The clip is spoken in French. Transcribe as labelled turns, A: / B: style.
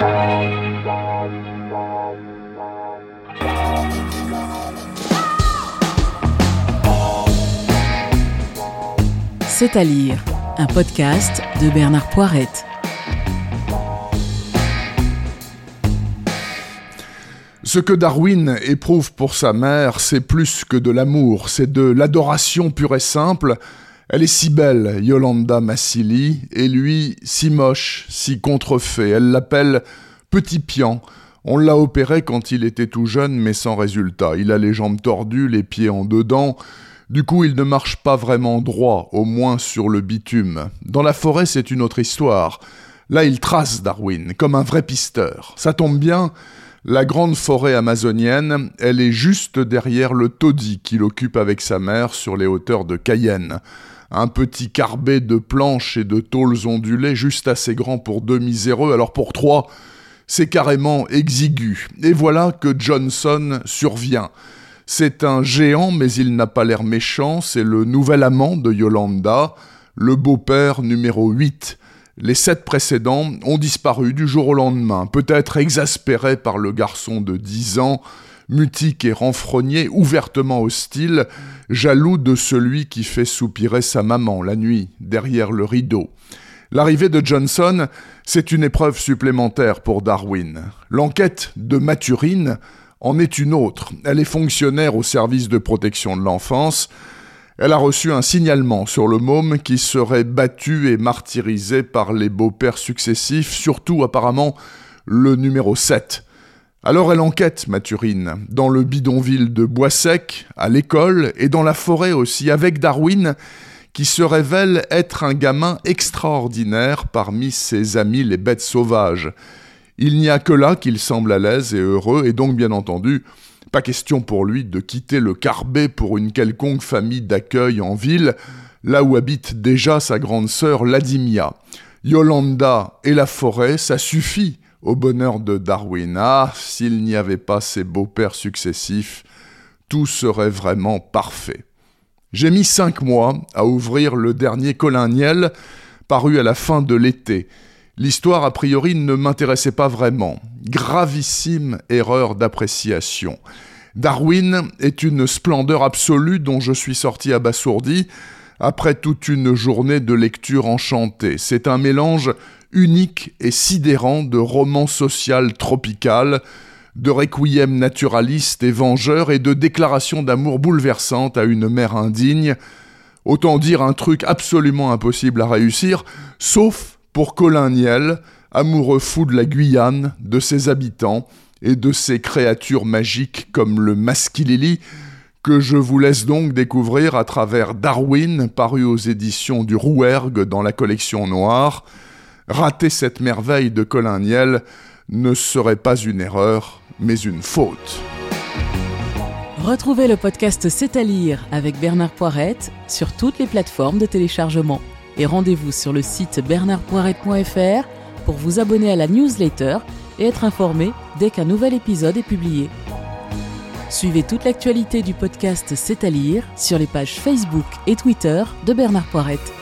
A: C'est à lire, un podcast de Bernard Poirette.
B: Ce que Darwin éprouve pour sa mère, c'est plus que de l'amour, c'est de l'adoration pure et simple. Elle est si belle, Yolanda Massili, et lui, si moche, si contrefait. Elle l'appelle Petit Pian. On l'a opéré quand il était tout jeune, mais sans résultat. Il a les jambes tordues, les pieds en dedans. Du coup, il ne marche pas vraiment droit, au moins sur le bitume. Dans la forêt, c'est une autre histoire. Là, il trace Darwin, comme un vrai pisteur. Ça tombe bien, la grande forêt amazonienne, elle est juste derrière le taudis qu'il occupe avec sa mère sur les hauteurs de Cayenne. Un petit carbet de planches et de tôles ondulées juste assez grand pour deux miséreux, alors pour trois, c'est carrément exigu. Et voilà que Johnson survient. C'est un géant, mais il n'a pas l'air méchant, c'est le nouvel amant de Yolanda, le beau-père numéro 8. Les sept précédents ont disparu du jour au lendemain, peut-être exaspérés par le garçon de 10 ans, mutique et renfrogné, ouvertement hostile, jaloux de celui qui fait soupirer sa maman la nuit, derrière le rideau. L'arrivée de Johnson, c'est une épreuve supplémentaire pour Darwin. L'enquête de Maturine, en est une autre. Elle est fonctionnaire au service de protection de l'enfance. Elle a reçu un signalement sur le môme qui serait battu et martyrisé par les beaux-pères successifs, surtout apparemment le numéro 7. Alors elle enquête, Mathurine, dans le bidonville de Bois-Sec, à l'école et dans la forêt aussi, avec Darwin, qui se révèle être un gamin extraordinaire parmi ses amis les bêtes sauvages. Il n'y a que là qu'il semble à l'aise et heureux, et donc bien entendu, pas question pour lui de quitter le Carbet pour une quelconque famille d'accueil en ville, là où habite déjà sa grande sœur Ladimia. Yolanda et la forêt, ça suffit au bonheur de Darwin. Ah, s'il n'y avait pas ses beaux-pères successifs, tout serait vraiment parfait. J'ai mis cinq mois à ouvrir le dernier Colin paru à la fin de l'été, L'histoire, a priori, ne m'intéressait pas vraiment. Gravissime erreur d'appréciation. Darwin est une splendeur absolue dont je suis sorti abasourdi après toute une journée de lecture enchantée. C'est un mélange unique et sidérant de roman social tropical, de requiem naturaliste et vengeur et de déclaration d'amour bouleversante à une mère indigne. Autant dire un truc absolument impossible à réussir, sauf pour Colin Niel, amoureux fou de la Guyane, de ses habitants et de ses créatures magiques comme le Maskilili, que je vous laisse donc découvrir à travers Darwin, paru aux éditions du Rouergue dans la collection noire. Rater cette merveille de Colin Niel ne serait pas une erreur, mais une faute.
A: Retrouvez le podcast C'est à lire avec Bernard Poirette sur toutes les plateformes de téléchargement et rendez-vous sur le site bernardpoiret.fr pour vous abonner à la newsletter et être informé dès qu'un nouvel épisode est publié. Suivez toute l'actualité du podcast C'est à lire sur les pages Facebook et Twitter de Bernard Poirette.